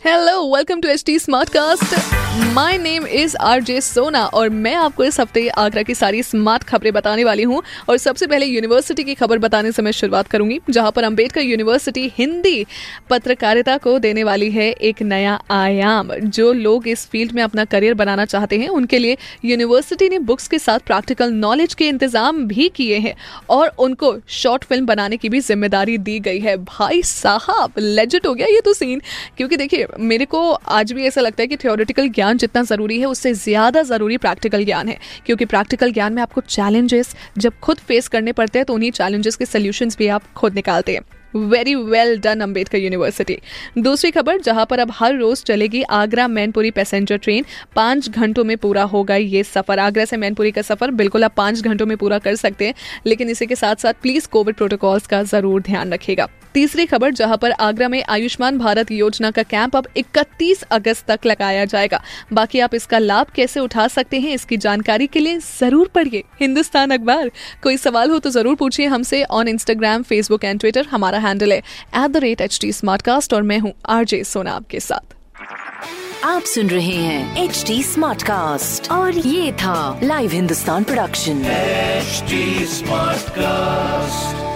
hello welcome to H T smart cast my name is R J Sona और मैं आपको इस हफ़्ते आगरा की सारी स्मार्ट खबरें बताने वाली हूँ। और सबसे पहले यूनिवर्सिटी की खबर बताने से मैं शुरुआत करूँगी, जहाँ पर अंबेडकर यूनिवर्सिटी हिंदी पत्रकारिता को देने वाली है एक नया आयाम। जो लोग इस फ़ील्ड में अपना करियर बनाना चाहते हैं, उनके लिए यूनिवर्सिटी ने बुक्स के साथ प्रैक्टिकल नॉलेज के इंतज़ाम भी किए हैं और उनको शॉर्ट फ़िल्म बनाने की भी ज़िम्मेदारी दी गई है। भाई साहब लेजिट हो गया ये तो सीन क्योंकि देखिए मेरे को आज भी ऐसा लगता है कि थियोरिटिकल ज्ञान जितना ज़रूरी है, उससे ज़्यादा ज़रूरी प्रैक्टिकल ज्ञान है। क्योंकि प्रैक्टिकल ज्ञान में आपको चैलेंजेस जब खुद फेस करने पड़ते हैं तो उन्हीं चैलेंजेस के सोल्यूशंस भी आप खुद निकालते हैं। Very well done Ambedkar university दूसरी खबर, जहाँ पर अब हर रोज चलेगी आगरा मैनपुरी पैसेंजर ट्रेन पाँच घंटों में पूरा होगा ये सफ़र। आगरा से मैनपुरी का सफ़र बिल्कुल आप पाँच घंटों में पूरा कर सकते हैं, लेकिन इसी के साथ साथ प्लीज़ कोविड प्रोटोकॉल्स का ज़रूर ध्यान रखेगा तीसरी खबर जहाँ पर आगरा में आयुष्मान भारत योजना का कैंप अब 31 अगस्त तक लगाया जाएगा। बाकी आप इसका लाभ कैसे उठा सकते हैं इसकी जानकारी के लिए ज़रूर पढ़िए। हिंदुस्तान अखबार कोई सवाल हो तो ज़रूर पूछिए हमसे on Instagram Facebook and Twitter हमारा हैंडल है at the rate H T और मैं हूँ आरजे सोना आपके साथ। आप सुन रहे हैं एच डी स्मार्ट कास्ट और ये था live Hindustan production smart cast